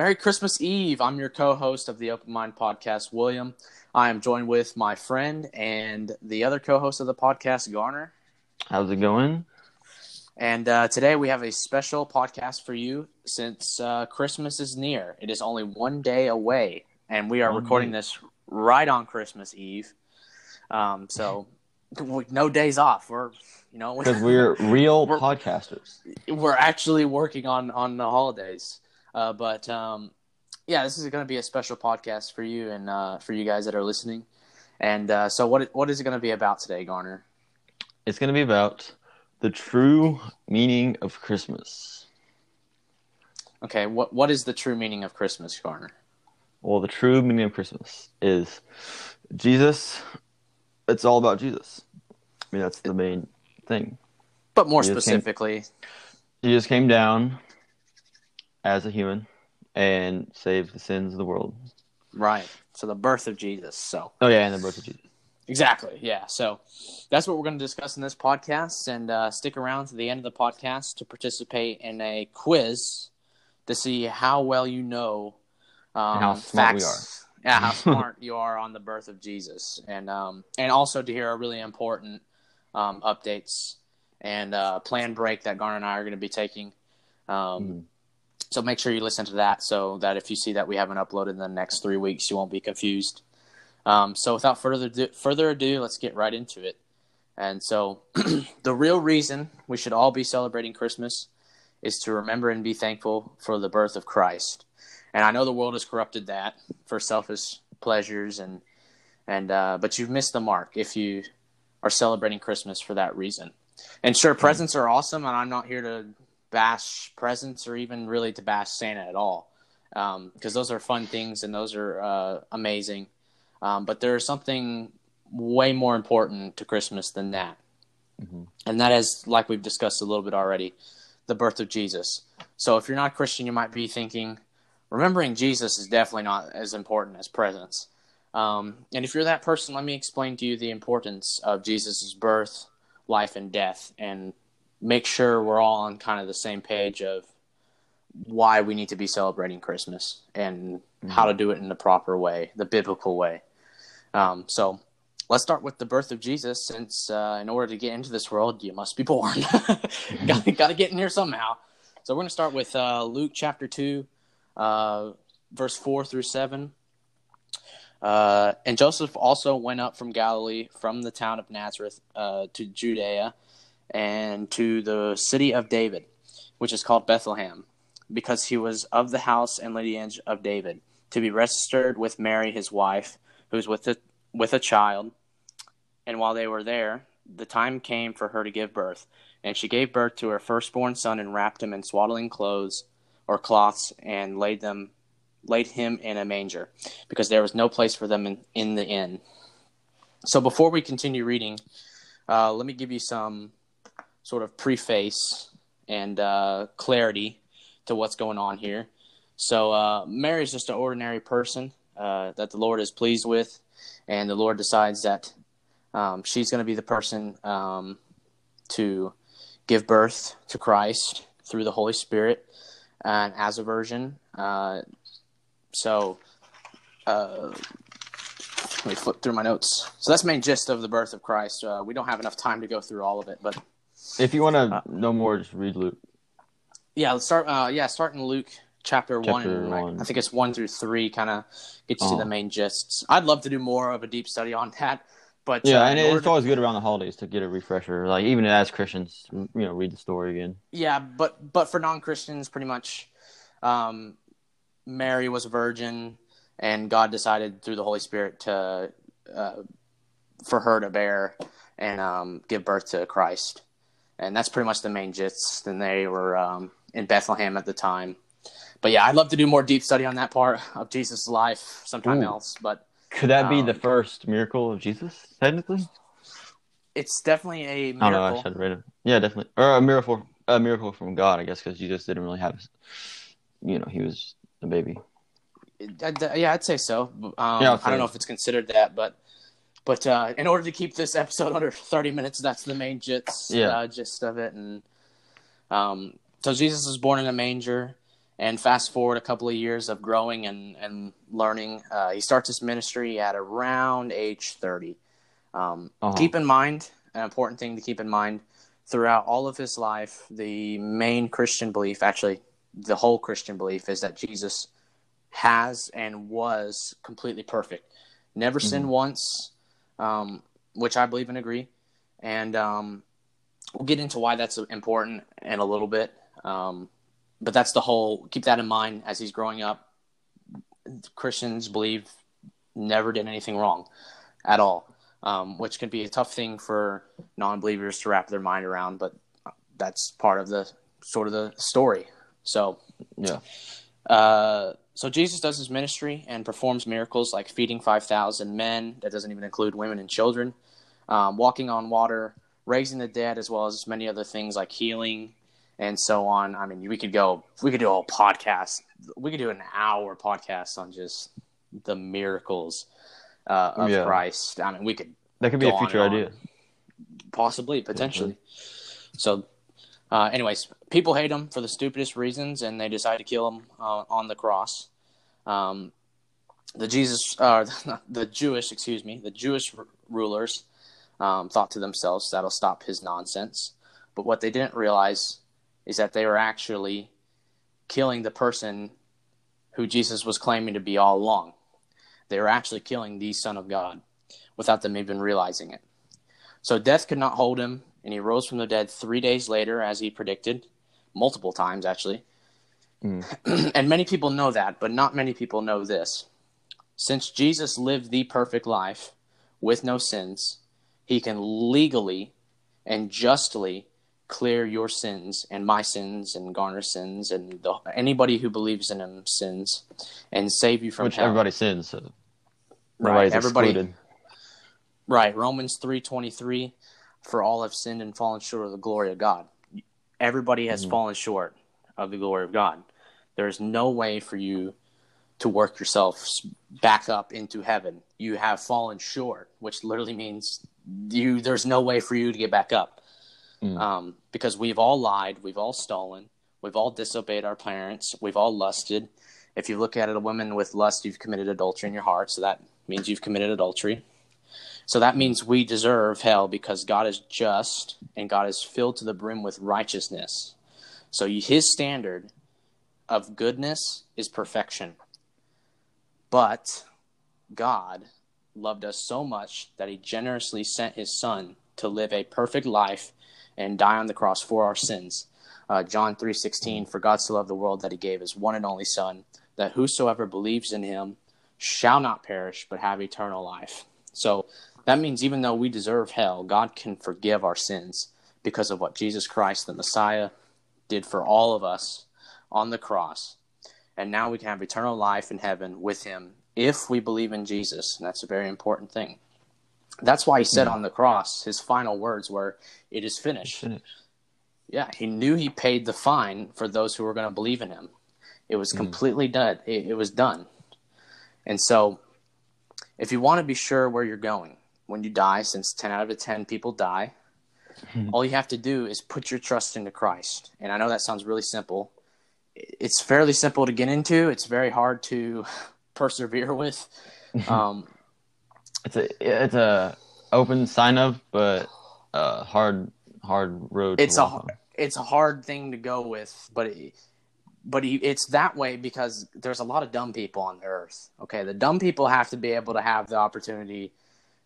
Merry Christmas Eve. I'm your co host of the Open Mind Podcast, William. I am joined with my friend and the other co host of the podcast, Garner. How's it going? And uh, today we have a special podcast for you since uh, Christmas is near. It is only one day away, and we are recording this right on Christmas Eve. Um, so, no days off. We're, you know, Because we're real We're- podcasters. we're actually working on on the holidays. Uh, but um, yeah, this is going to be a special podcast for you and uh, for you guys that are listening. And uh, so, what what is it going to be about today, Garner? It's going to be about the true meaning of Christmas. Okay, what what is the true meaning of Christmas, Garner? Well, the true meaning of Christmas is Jesus. It's all about Jesus. I mean, that's the main thing. But more came- specifically, Jesus came down as a human and save the sins of the world. right? So the birth of Jesus. So Oh, yeah, and the birth of Jesus. exactly, yeah. So that's what we're going to discuss in this podcast, and uh, stick around to the end of the podcast to participate in a quiz to see how well you know um, how smart we facts- Yeah, how smart you are on the birth of Jesus, and um, and also to hear a really important um, updates and uh, plan break that Garner and I are going to be taking. Um, Mhm. So make sure you listen to that, so that if you see that we haven't uploaded in the next three weeks, you won't be confused. Um, so without further ado, further ado, let's get right into it. And so, the real reason we should all be celebrating Christmas is to remember and be thankful for the birth of Christ. And I know the world has corrupted that for selfish pleasures and and uh, but you've missed the mark if you are celebrating Christmas for that reason. And sure, presents are awesome, and I'm not here to bash presents or even really to bash Santa at all, because those are fun things and those are uh, amazing. Um, but there is something way more important to Christmas than that, Mhm. and that is, like we've discussed a little bit already, the birth of Jesus. So if you're not Christian, you might be thinking, remembering Jesus is definitely not as important as presents. Um, and if you're that person, let me explain to you the importance of Jesus' birth, life, and death, and make sure we're all on kind of the same page of why we need to be celebrating Christmas and how to do it in the proper way, the biblical way. Um, so let's start with the birth of Jesus, since uh, in order to get into this world, you must be born. got, got to get in here somehow. So we're going to start with uh, Luke chapter 2, uh, verse 4 through 7. Uh, and Joseph also went up from Galilee, from the town of Nazareth, uh, to Judea, and to the city of David, which is called Bethlehem, because he was of the house and lineage of David, to be registered with Mary his wife, who was with a, with a child. And while they were there, the time came for her to give birth, and she gave birth to her firstborn son, and wrapped him in swaddling clothes or cloths, and laid them laid him in a manger, because there was no place for them in, in the inn. So before we continue reading, uh, let me give you some sort of preface and uh, clarity to what's going on here. So uh, Mary is just an ordinary person uh, that the Lord is pleased with, and the Lord decides that um, she's going to be the person um, to give birth to Christ through the Holy Spirit and as a virgin. Uh, so, uh, let me flip through my notes. So that's the main gist of the birth of Christ. Uh, we don't have enough time to go through all of it, but If you want to Uh, know more, just read Luke. yeah, let's start. Uh, yeah, start in Luke chapter, one. Chapter and, like, one. I think it's one through three. Kind of gets you to the main gists. I'd love to do more of a deep study on that, but Yeah, uh, and it's always good around the holidays to get a refresher. Like even as Christians, you know, read the story again. Yeah, but but for non Christians, pretty much, um, Mary was a virgin, and God decided through the Holy Spirit to uh, for her to bear and um, give birth to Christ, and that's pretty much the main gist. And they were um, in Bethlehem at the time. But yeah, I'd love to do more deep study on that part of Jesus' life sometime Ooh. else. But Could that be the Um, first miracle of Jesus? Technically, it's definitely a I. I miracle. should read it. Yeah, definitely, or a miracle, a miracle from God, I guess, because Jesus didn't really have, you know, he was a baby. Yeah, I'd say so. Um, Yeah, I don't know if it's considered that, but but uh, in order to keep this episode under thirty minutes, that's the main gist, Yeah. uh, gist of it. And um, so Jesus was born in a manger, And fast forward a couple of years of growing and, and learning, uh, he starts his ministry at around age 30. Um, Uh-huh. Keep in mind, an important thing to keep in mind throughout all of his life, the main Christian belief, actually, the whole Christian belief, is that Jesus has and was completely perfect. Never sinned once, um, which I believe and agree. And um, we'll get into why that's important in a little bit. Um, but that's the whole, keep that in mind as he's growing up. Christians believe never did anything wrong at all, um, which can be a tough thing for non believers to wrap their mind around. But that's part of the sort of the story. So, Yeah. uh, so Jesus does his ministry and performs miracles like feeding 5,000 men. That doesn't even include women and children. Um, walking on water, raising the dead, as well as many other things like healing and so on. I mean, we could go, we could do a whole podcast. We could do an hour podcast on just the miracles uh, of Yeah. Christ. I mean, we could That could be a future on. idea. possibly potentially so uh, anyways people hate him for the stupidest reasons and they decide to kill him uh, on the cross. Um, the jesus uh, the jewish excuse me the jewish r- rulers um, thought to themselves that'll stop his nonsense. But what they didn't realize is that they were actually killing the person who jesus was claiming to be all along. They were actually killing the son of god without them even realizing it. So death could not hold him, and he rose from the dead three days later, as he predicted, multiple times actually. Mm. and many people know that, but not many people know this. Since Jesus lived the perfect life with no sins, he can legally and justly clear your sins and my sins and Garner's sins and the, anybody who believes in him sins and save you from Which hell. everybody sins. So Right, everybody- excluded. Right, Romans 3:23 for all have sinned and fallen short of the glory of God. Everybody has Mhm. fallen short of the glory of God. There is no way for you to work yourself back up into heaven. You have fallen short, which literally means you there's no way for you to get back up. Mm. Um, because we've all lied, we've all stolen, we've all disobeyed our parents, we've all lusted. If you look at it, a woman with lust, you've committed adultery in your heart, so that means you've committed adultery. So that means we deserve hell because God is just and God is filled to the brim with righteousness. So his standard of goodness is perfection. But God loved us so much that he generously sent his son to live a perfect life and die on the cross for our sins. Uh, John 3:16 for God so loved the world that he gave his one and only son that whosoever believes in him shall not perish but have eternal life. So that means even though we deserve hell, God can forgive our sins because of what Jesus Christ, the Messiah, did for all of us on the cross. And now we can have eternal life in heaven with him if we believe in Jesus. And that's a very important thing. That's why he said hmm. on the cross, his final words were, It is finished. Finished. Yeah, he knew he paid the fine for those who were going to believe in him. It was hmm. completely done. It, it was done. And so, if you want to be sure where you're going when you die, since 10 out of 10 people die, all you have to do is put your trust into Christ. And I know that sounds really simple. It's fairly simple to get into, it's very hard to persevere with. Um, It's a it's a open sign of, but uh, hard hard road. to it's a on. it's a hard thing to go with, but it, but he, it's that way because there's a lot of dumb people on the earth. Okay, the dumb people have to be able to have the opportunity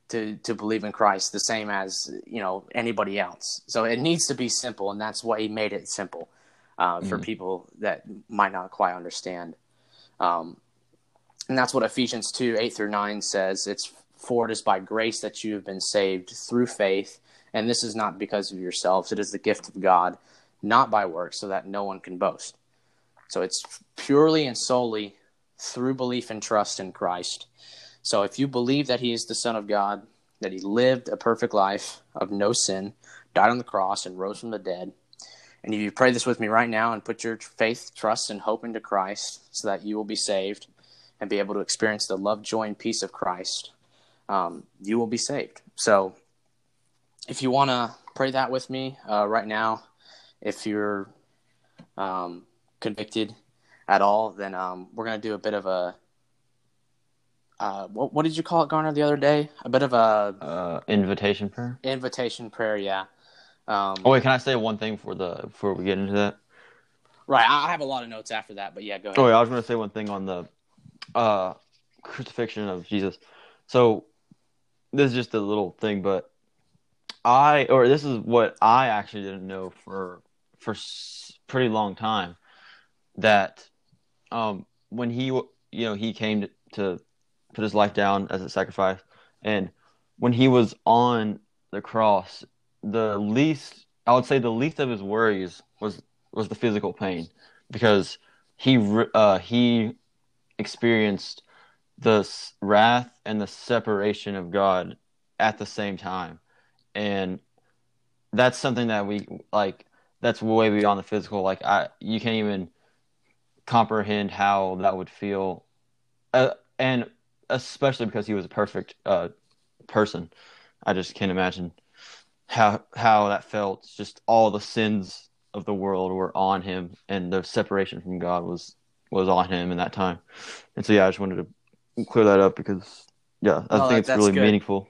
to to believe in Christ the same as you know anybody else. So it needs to be simple, and that's why he made it simple uh, for people that might not quite understand. Um, and that's what Ephesians two eight through nine says. It's for it is by grace that you have been saved through faith, and this is not because of yourselves; it is the gift of God, not by works, so that no one can boast. So it's purely and solely through belief and trust in Christ. So if you believe that He is the Son of God, that He lived a perfect life of no sin, died on the cross, and rose from the dead, and if you pray this with me right now and put your faith, trust, and hope into Christ so that you will be saved and be able to experience the love, joy, and peace of Christ, um, you will be saved. So if you want to pray that with me uh, right now, if you're um, convicted at all, then um, we're gonna do a bit of a uh, what, what did you call it, Garner, the other day? A bit of a Uh, invitation prayer. invitation prayer, yeah. Um, Oh wait, can I say one thing for the before we get into that? Right, I have a lot of notes after that, but yeah, go ahead. Oh, yeah, I was going to say one thing on the uh, crucifixion of Jesus. So this is just a little thing, but I or this is what I actually didn't know for for pretty long time that um, when he you know he came to, to put his life down as a sacrifice, and when he was on the cross, the least I would say the least of his worries was was the physical pain because he uh, he experienced the wrath and the separation of God at the same time, and that's something that we like. That's way beyond the physical. Like I, you can't even comprehend how that would feel, uh, and especially because he was a perfect uh, person. I just can't imagine how how that felt. Just all the sins of the world were on him, and the separation from God was was on him in that time. And so, yeah, I just wanted to clear that up because, yeah, I No, think it's really good. meaningful.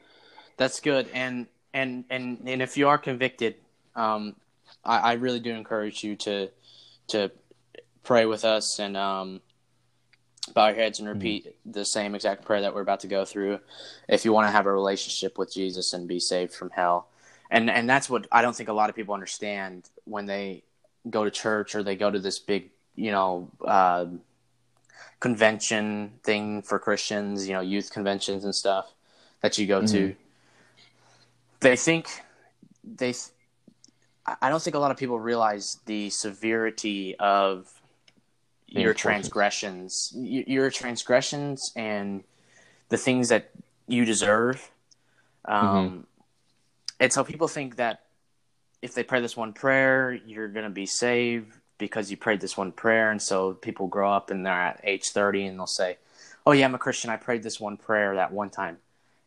That's good, and and and and if you are convicted, um, I, I really do encourage you to to pray with us and um, bow your heads and repeat the same exact prayer that we're about to go through. If you want to have a relationship with Jesus and be saved from hell, and and that's what I don't think a lot of people understand when they go to church or they go to this big, you know. Uh, convention thing for Christians, you know, youth conventions and stuff that you go to. They think they. th- I don't think a lot of people realize the severity of your transgressions, your transgressions, and the things that you deserve. Um, And so people think that if they pray this one prayer, you're going to be saved because you prayed this one prayer. And so people grow up and they're at age 30 and they'll say, Oh, yeah, I'm a Christian. I prayed this one prayer that one time.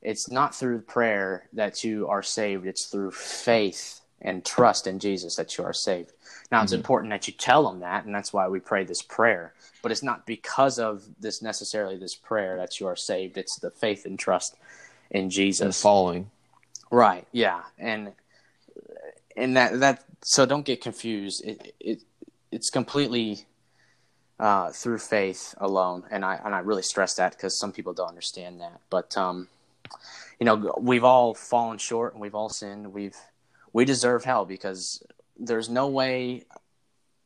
It's not through prayer that you are saved, it's through faith and trust in Jesus that you are saved. Now, it's Mhm. important that you tell them that, and that's why we pray this prayer. But it's not because of this necessarily this prayer that you are saved. It's the faith and trust in Jesus. And following. Right. Yeah. And and that that so don't get confused. It it it's completely uh, through faith alone, and I and I really stress that because some people don't understand that. But um, you know, we've all fallen short and we've all sinned. We've we deserve hell because there's no way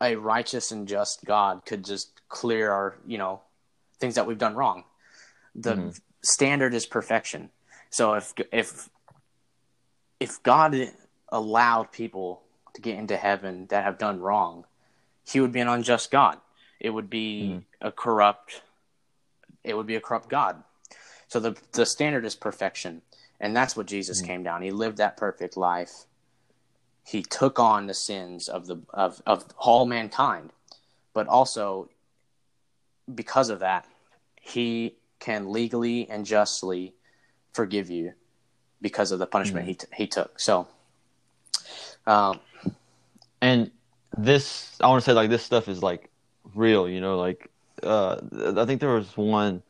a righteous and just God could just clear our you know things that we've done wrong. The Mhm. standard is perfection. So if if if God allowed people to get into heaven that have done wrong, he would be an unjust God. It would be Mhm. a corrupt it would be a corrupt God. So the the standard is perfection. And that's what Jesus Mhm. came down. He lived that perfect life. He took on the sins of the of, of all mankind. But also because of that, he can legally and justly forgive you because of the punishment he, t- he took. So, um, and this i want to say like this stuff is like real you know like uh i think there was one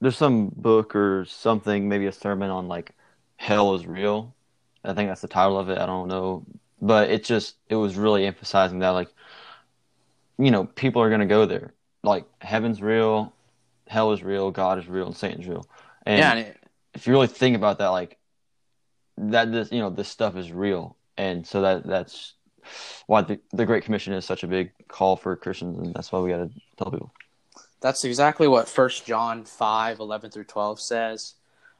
there's some book or something maybe a sermon on like hell is real i think that's the title of it i don't know but it just it was really emphasizing that like you know people are going to go there like heaven's real hell is real god is real and satan's real and yeah, it, if you really think about that, like that, this you know, this stuff is real, and so that that's why the the Great Commission is such a big call for Christians, and that's why we got to tell people. that's exactly what First John 5, 11 through 12 says.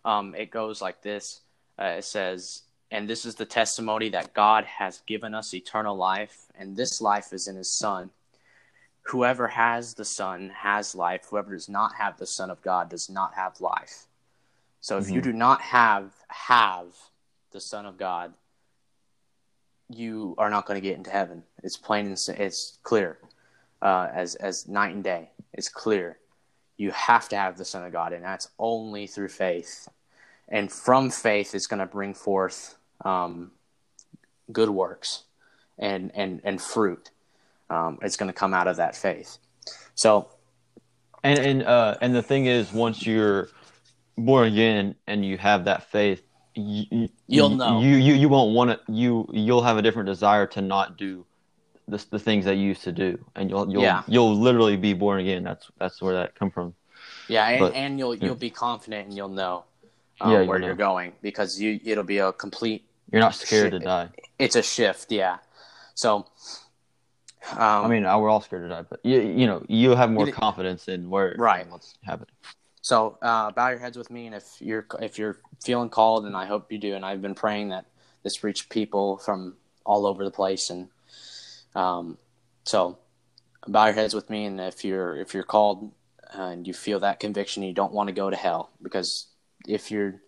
Um, it goes like this. Uh, it says, and this is the testimony that God has given us eternal life, and this life is in his Son. Whoever has the Son has life. Whoever does not have the Son of God does not have life. So if you Mhm. do not have have the Son of God, you are not going to get into heaven. It's plain and it's clear, uh, as as night and day. It's clear. You have to have the Son of God, and that's only through faith. And from faith, it's going to bring forth um, good works and and and fruit. Um, it's going to come out of that faith. So, and and uh, and the thing is, once you're born again and you have that faith, you, You'll know. You you you won't want to. You you'll have a different desire to not do the the things that you used to do, and you'll you'll Yeah. you'll literally be born again. That's that's where that come from. yeah, and, But- and you'll you'll be confident and you'll know um, Yeah, where you'll you're going because you it'll be a complete You're not scared to die. it's a shift, yeah. So, um, I mean, we're all scared to die, but you you know you'll have more You- confidence in where Right. what's happening. So uh, bow your heads with me, and if you're if you're feeling called, and I hope you do, and I've been praying that this reach people from all over the place, and um, so bow your heads with me, and if you're if you're called uh, and you feel that conviction, you don't want to go to hell because if you're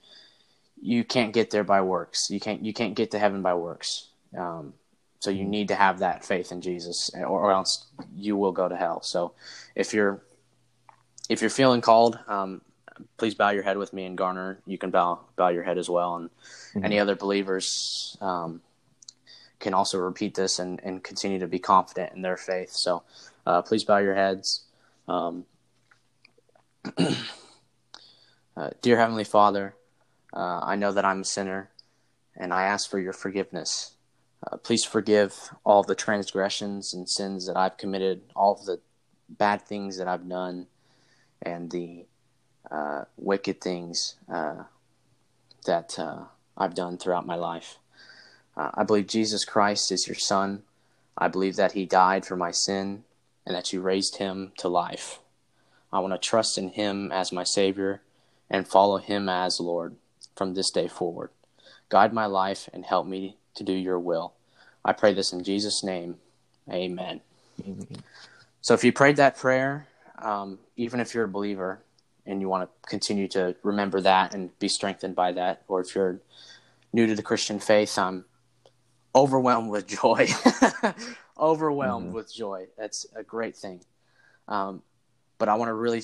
you can't get there by works, you can't you can't get to heaven by works. Um, so you need to have that faith in Jesus, or, or else you will go to hell. So if you're if you're feeling called, um, please bow your head with me, and Garner, you can bow bow your head as well, and Mhm. any other believers um, can also repeat this and, and continue to be confident in their faith. So, uh, please bow your heads. Um, uh, dear Heavenly Father, uh, I know that I'm a sinner, and I ask for your forgiveness. Uh, please forgive all the transgressions and sins that I've committed, all the bad things that I've done and the uh, wicked things uh, that uh, I've done throughout my life. Uh, I believe Jesus Christ is your Son. I believe that He died for my sin and that you raised Him to life. I want to trust in Him as my Savior and follow Him as Lord from this day forward. Guide my life and help me to do your will. I pray this in Jesus' name. Amen. So if you prayed that prayer, um, even if you're a believer and you want to continue to remember that and be strengthened by that, or if you're new to the Christian faith, I'm overwhelmed with joy. overwhelmed Mhm. with joy. That's a great thing. Um, but I want to really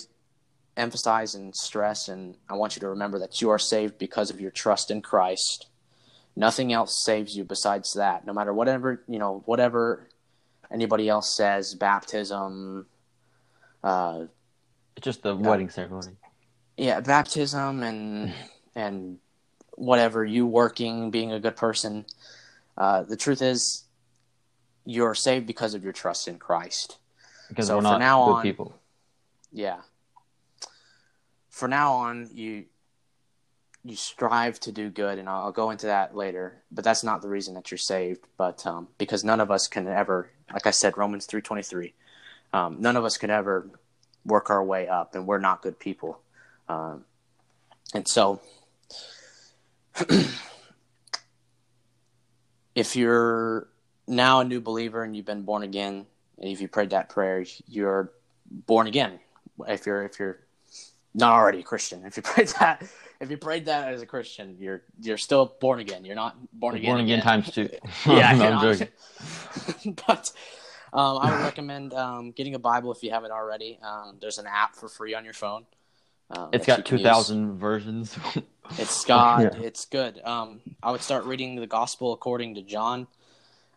emphasize and stress, and I want you to remember that you are saved because of your trust in Christ. Nothing else saves you besides that. No matter whatever you know, whatever anybody else says, baptism, uh, just the wedding ceremony. yeah, baptism and and whatever you working, being a good person. Uh, the truth is, you're saved because of your trust in Christ. Because So we're not now good on- people. Yeah. For now on, you you strive to do good, and I'll, go into that later. But that's not the reason that you're saved. But um, because none of us can ever, like I said, Romans three twenty three, um, none of us can ever work our way up, and we're not good people. Um, and so, if you're now a new believer and you've been born again, and if you prayed that prayer, you're born again. If you're if you're not already a Christian, if you prayed that, if you prayed that as a Christian, you're you're still born again. You're not born again. Born again times two. yeah, No, I'm joking. but um, I would recommend um, getting a Bible if you haven't already. Um, there's an app for free on your phone. Um, It's got two thousand versions. It's God. Yeah. It's good. Um, I would start reading the Gospel according to John.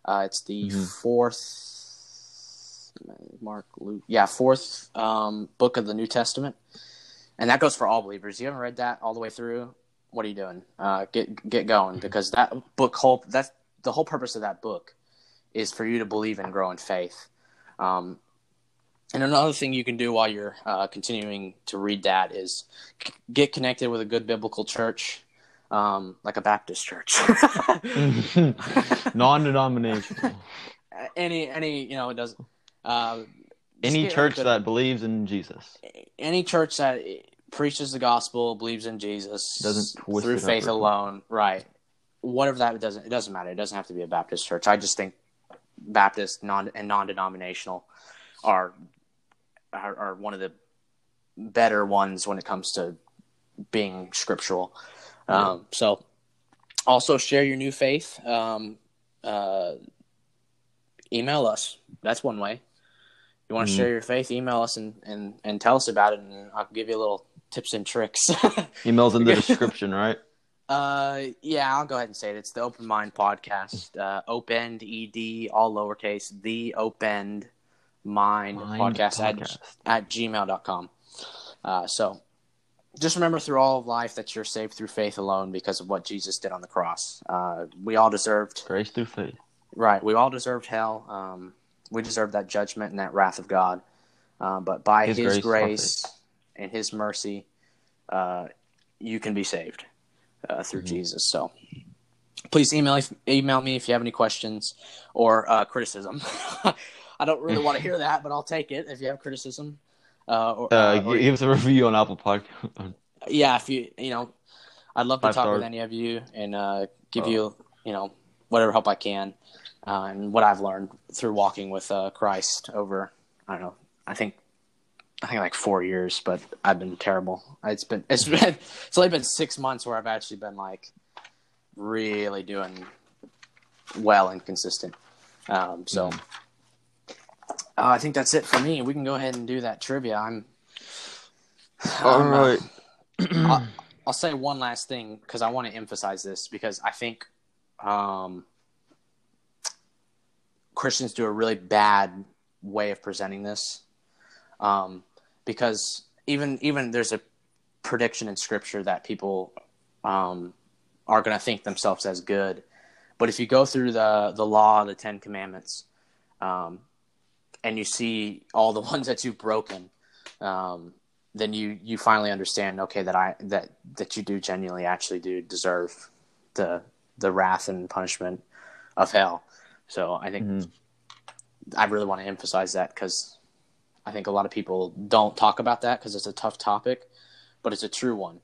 Uh, it's the Mhm. fourth, Mark, Luke, yeah, fourth um, book of the New Testament, and that goes for all believers. You haven't read that all the way through? What are you doing? Uh, get get going because that book whole that's the whole purpose of that book is for you to believe and grow in faith. Um, and another thing you can do while you're uh, continuing to read that is c- get connected with a good biblical church, um, like a Baptist church. Non-denominational. any, any, you know, it does. Uh, Any church that believes in Jesus. any church that preaches the gospel, believes in Jesus, Doesn't twist through faith alone, right? Whatever that it doesn't it doesn't matter. It doesn't have to be a Baptist church. I just think Baptist non and non-denominational are, are are one of the better ones when it comes to being scriptural. Um, so, also share your new faith. Um, uh, email us. That's one way. You want to Mhm. share your faith? Email us and, and, and tell us about it, and I'll give you a little tips and tricks. Emails in the description, right? uh, yeah, I'll go ahead and say it. It's the Open Mind Podcast. Uh, Opened, ed, all lowercase. The Opened mind, Mind podcast, podcast. At, at gmail.com. Uh, so just remember through all of life that you're saved through faith alone because of what Jesus did on the cross. Uh, we all deserved, Grace through faith. right? We all deserved hell. Um, we deserve that judgment and that wrath of God. Uh, but by His His, grace, grace, and His mercy, uh, you can be saved uh, through Mhm. Jesus. So please email email me if you have any questions or uh, criticism. I don't really want to hear that, but I'll take it if you have criticism. Uh, or, Uh, uh, or- give us a review on Apple Podcast. yeah, if you you know, I'd love to Five talk stars. with any of you and uh, give Oh. you you know whatever help I can, uh, and what I've learned through walking with uh, Christ over I don't know I think I think like four years, but I've been terrible. It's been it's been it's only been six months where I've actually been like really doing well and consistent. Um, so. Mhm. Uh, I think that's it for me. We can go ahead and do that trivia. I'm. All I'm, uh, right. I'll, I'll say one last thing because I want to emphasize this because I think um, Christians do a really bad way of presenting this. Um, because even even there's a prediction in Scripture that people um, are going to think themselves as good, but if you go through the the law, the Ten Commandments, um, and you see all the ones that you've broken, um, then you you finally understand okay that I that that you do genuinely actually do deserve the the wrath and punishment of hell. So I think Mhm. I really want to emphasize that because I think a lot of people don't talk about that because it's a tough topic, but it's a true one.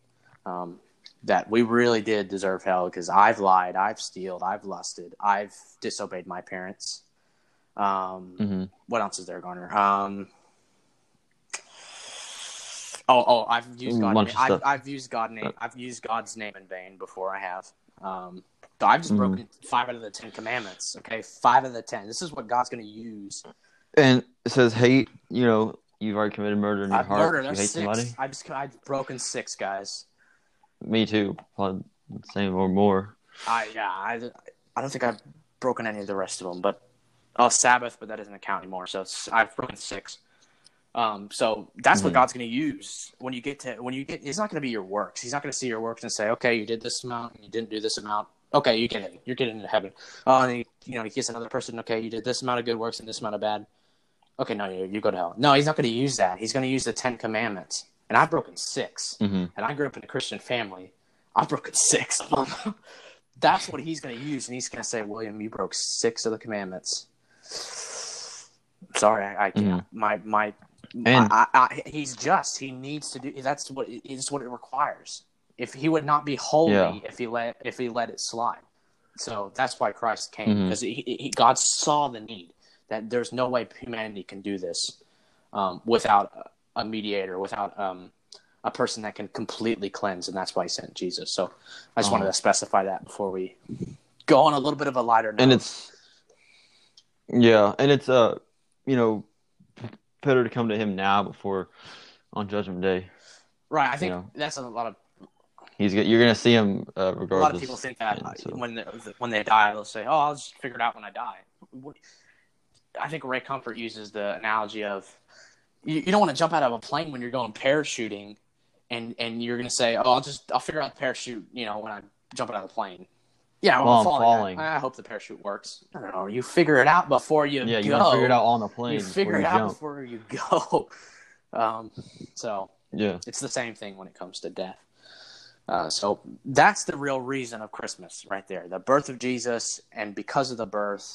Um, that we really did deserve hell because I've lied, I've stealed, I've lusted, I've disobeyed my parents. Um, Mhm. what else is there, Garner? Um, oh, oh, I've used God. I've. I've used God name. I've used God's name in vain before. I have. Um, so I've just Mhm. broken five out of the Ten Commandments. Okay, five out of the ten. This is what God's going to use. And it says hate. You know, you've already committed murder in your I've heart. murdered. you hate six. somebody. I just I've broken six guys. Me too. Probably the same or more. I yeah. I I don't think I've broken any of the rest of them, but oh Sabbath, but that doesn't count anymore. So I've broken six. Um, so that's what Mhm. God's going to use when you get to when you get. It's not going to be your works. He's not going to see your works and say, okay, you did this amount, and you didn't do this amount. Okay, you get it. You're getting into heaven. Oh, and he, you know, he gets another person. Okay, you did this amount of good works and this amount of bad. Okay, no, you, you go to hell. No, he's not going to use that. He's going to use the Ten Commandments, and I've broken 6 hmm and I grew up in a Christian family. I've broken six of them. That's what he's going to use, and he's going to say, "William, you broke six of the commandments." Sorry, I, I can't. My my, And- I, I, he's just. He needs to do. That's what it is. What it requires. If he would not be holy, Yeah. if he let if he let it slide. So that's why Christ came Mhm. because he, he, God saw the need that there's no way humanity can do this um, without a- mediator, without um, a person that can completely cleanse, and that's why he sent Jesus. So I just wanted Oh. to specify that before we go on a little bit of a lighter note. And it's yeah, and it's uh, you know, better to come to him now before on Judgment Day. right. I think you know. that's a lot of He's you're gonna see him uh, regardless. a lot of people think that and uh, so- when they, when they die, they'll say, "Oh, I'll just figure it out when I die." I think Ray Comfort uses the analogy of you, you don't want to jump out of a plane when you're going parachuting, and and you're going to say, "Oh, I'll just I'll figure out the parachute," you know, when I jump out of the plane. Yeah, well, While I'm falling. falling. I, I hope the parachute works. I don't know. you figure it out before you yeah, go. you figure it out on the plane. You figure it you out jump. before you go. Um, so Yeah, it's the same thing when it comes to death. Uh, so that's the real reason of Christmas, right there. The birth of Jesus, and because of the birth,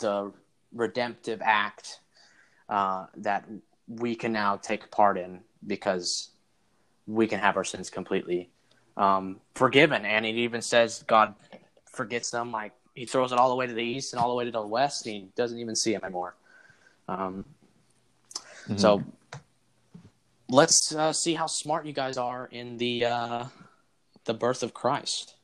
the redemptive act uh, that we can now take part in because we can have our sins completely um, forgiven. And it even says God forgets them, like He throws it all the way to the east and all the way to the west. And he doesn't even see him anymore. Um, Mhm. so let's uh, see how smart you guys are in the uh, the birth of Christ.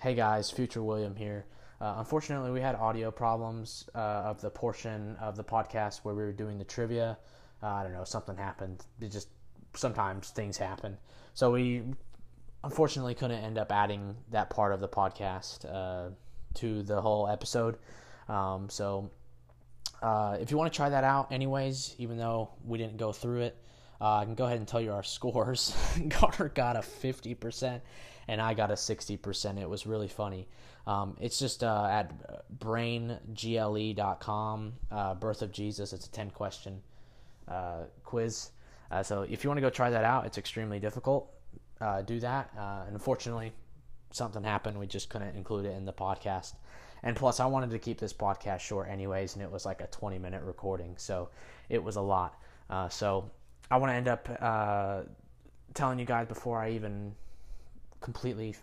Hey guys, Future William here. Uh, unfortunately, we had audio problems uh, of the portion of the podcast where we were doing the trivia. Uh, I don't know, something happened. It just sometimes things happen. So we unfortunately couldn't end up adding that part of the podcast uh, to the whole episode. Um, so uh, if you want to try that out, anyways, even though we didn't go through it, uh, I can go ahead and tell you our scores. Garner got a 50%, and I got a 60%. It was really funny. Um, it's just uh, at braingle.com, uh, Birth of Jesus. It's a 10 question uh, quiz. Uh, so if you want to go try that out, it's extremely difficult. Uh, do that. Uh, and unfortunately, something happened. We just couldn't include it in the podcast. And plus, I wanted to keep this podcast short, anyways, and it was like a 20 minute recording. So it was a lot. Uh, so I want to end up uh, telling you guys before I even completely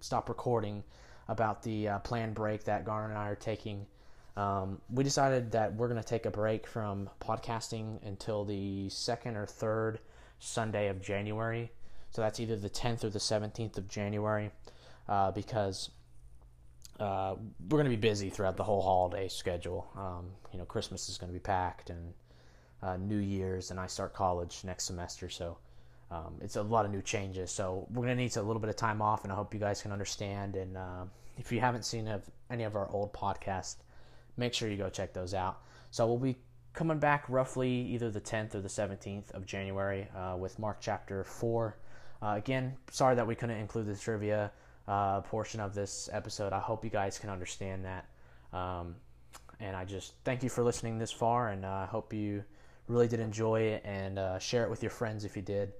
stop recording about the uh, planned break that Garner and I are taking. Um, we decided that we're going to take a break from podcasting until the second or third Sunday of January. So that's either the 10th or the 17th of January uh, because uh, we're going to be busy throughout the whole holiday schedule. Um, you know, Christmas is going to be packed and uh, New Year's, and I start college next semester. So um, it's a lot of new changes. So we're going to need a little bit of time off, and I hope you guys can understand. And uh, if you haven't seen any of our old podcasts, make sure you go check those out. So we'll be coming back roughly either the 10th or the 17th of January uh, with Mark chapter 4. Uh, again, sorry that we couldn't include the trivia uh, portion of this episode. I hope you guys can understand that. Um, and I just thank you for listening this far, and I hope you really did enjoy it and uh, share it with your friends if you did.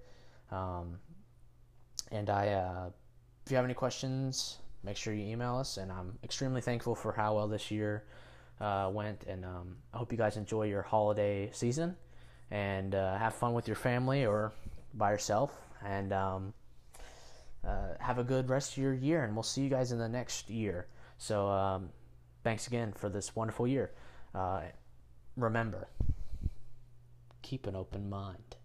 Um, and I, uh, if you have any questions, make sure you email us. And I'm extremely thankful for how well this year uh, went. And um, I hope you guys enjoy your holiday season and uh, have fun with your family or by yourself. And um, uh, have a good rest of your year. And we'll see you guys in the next year. So um, thanks again for this wonderful year. Uh, remember, keep an open mind.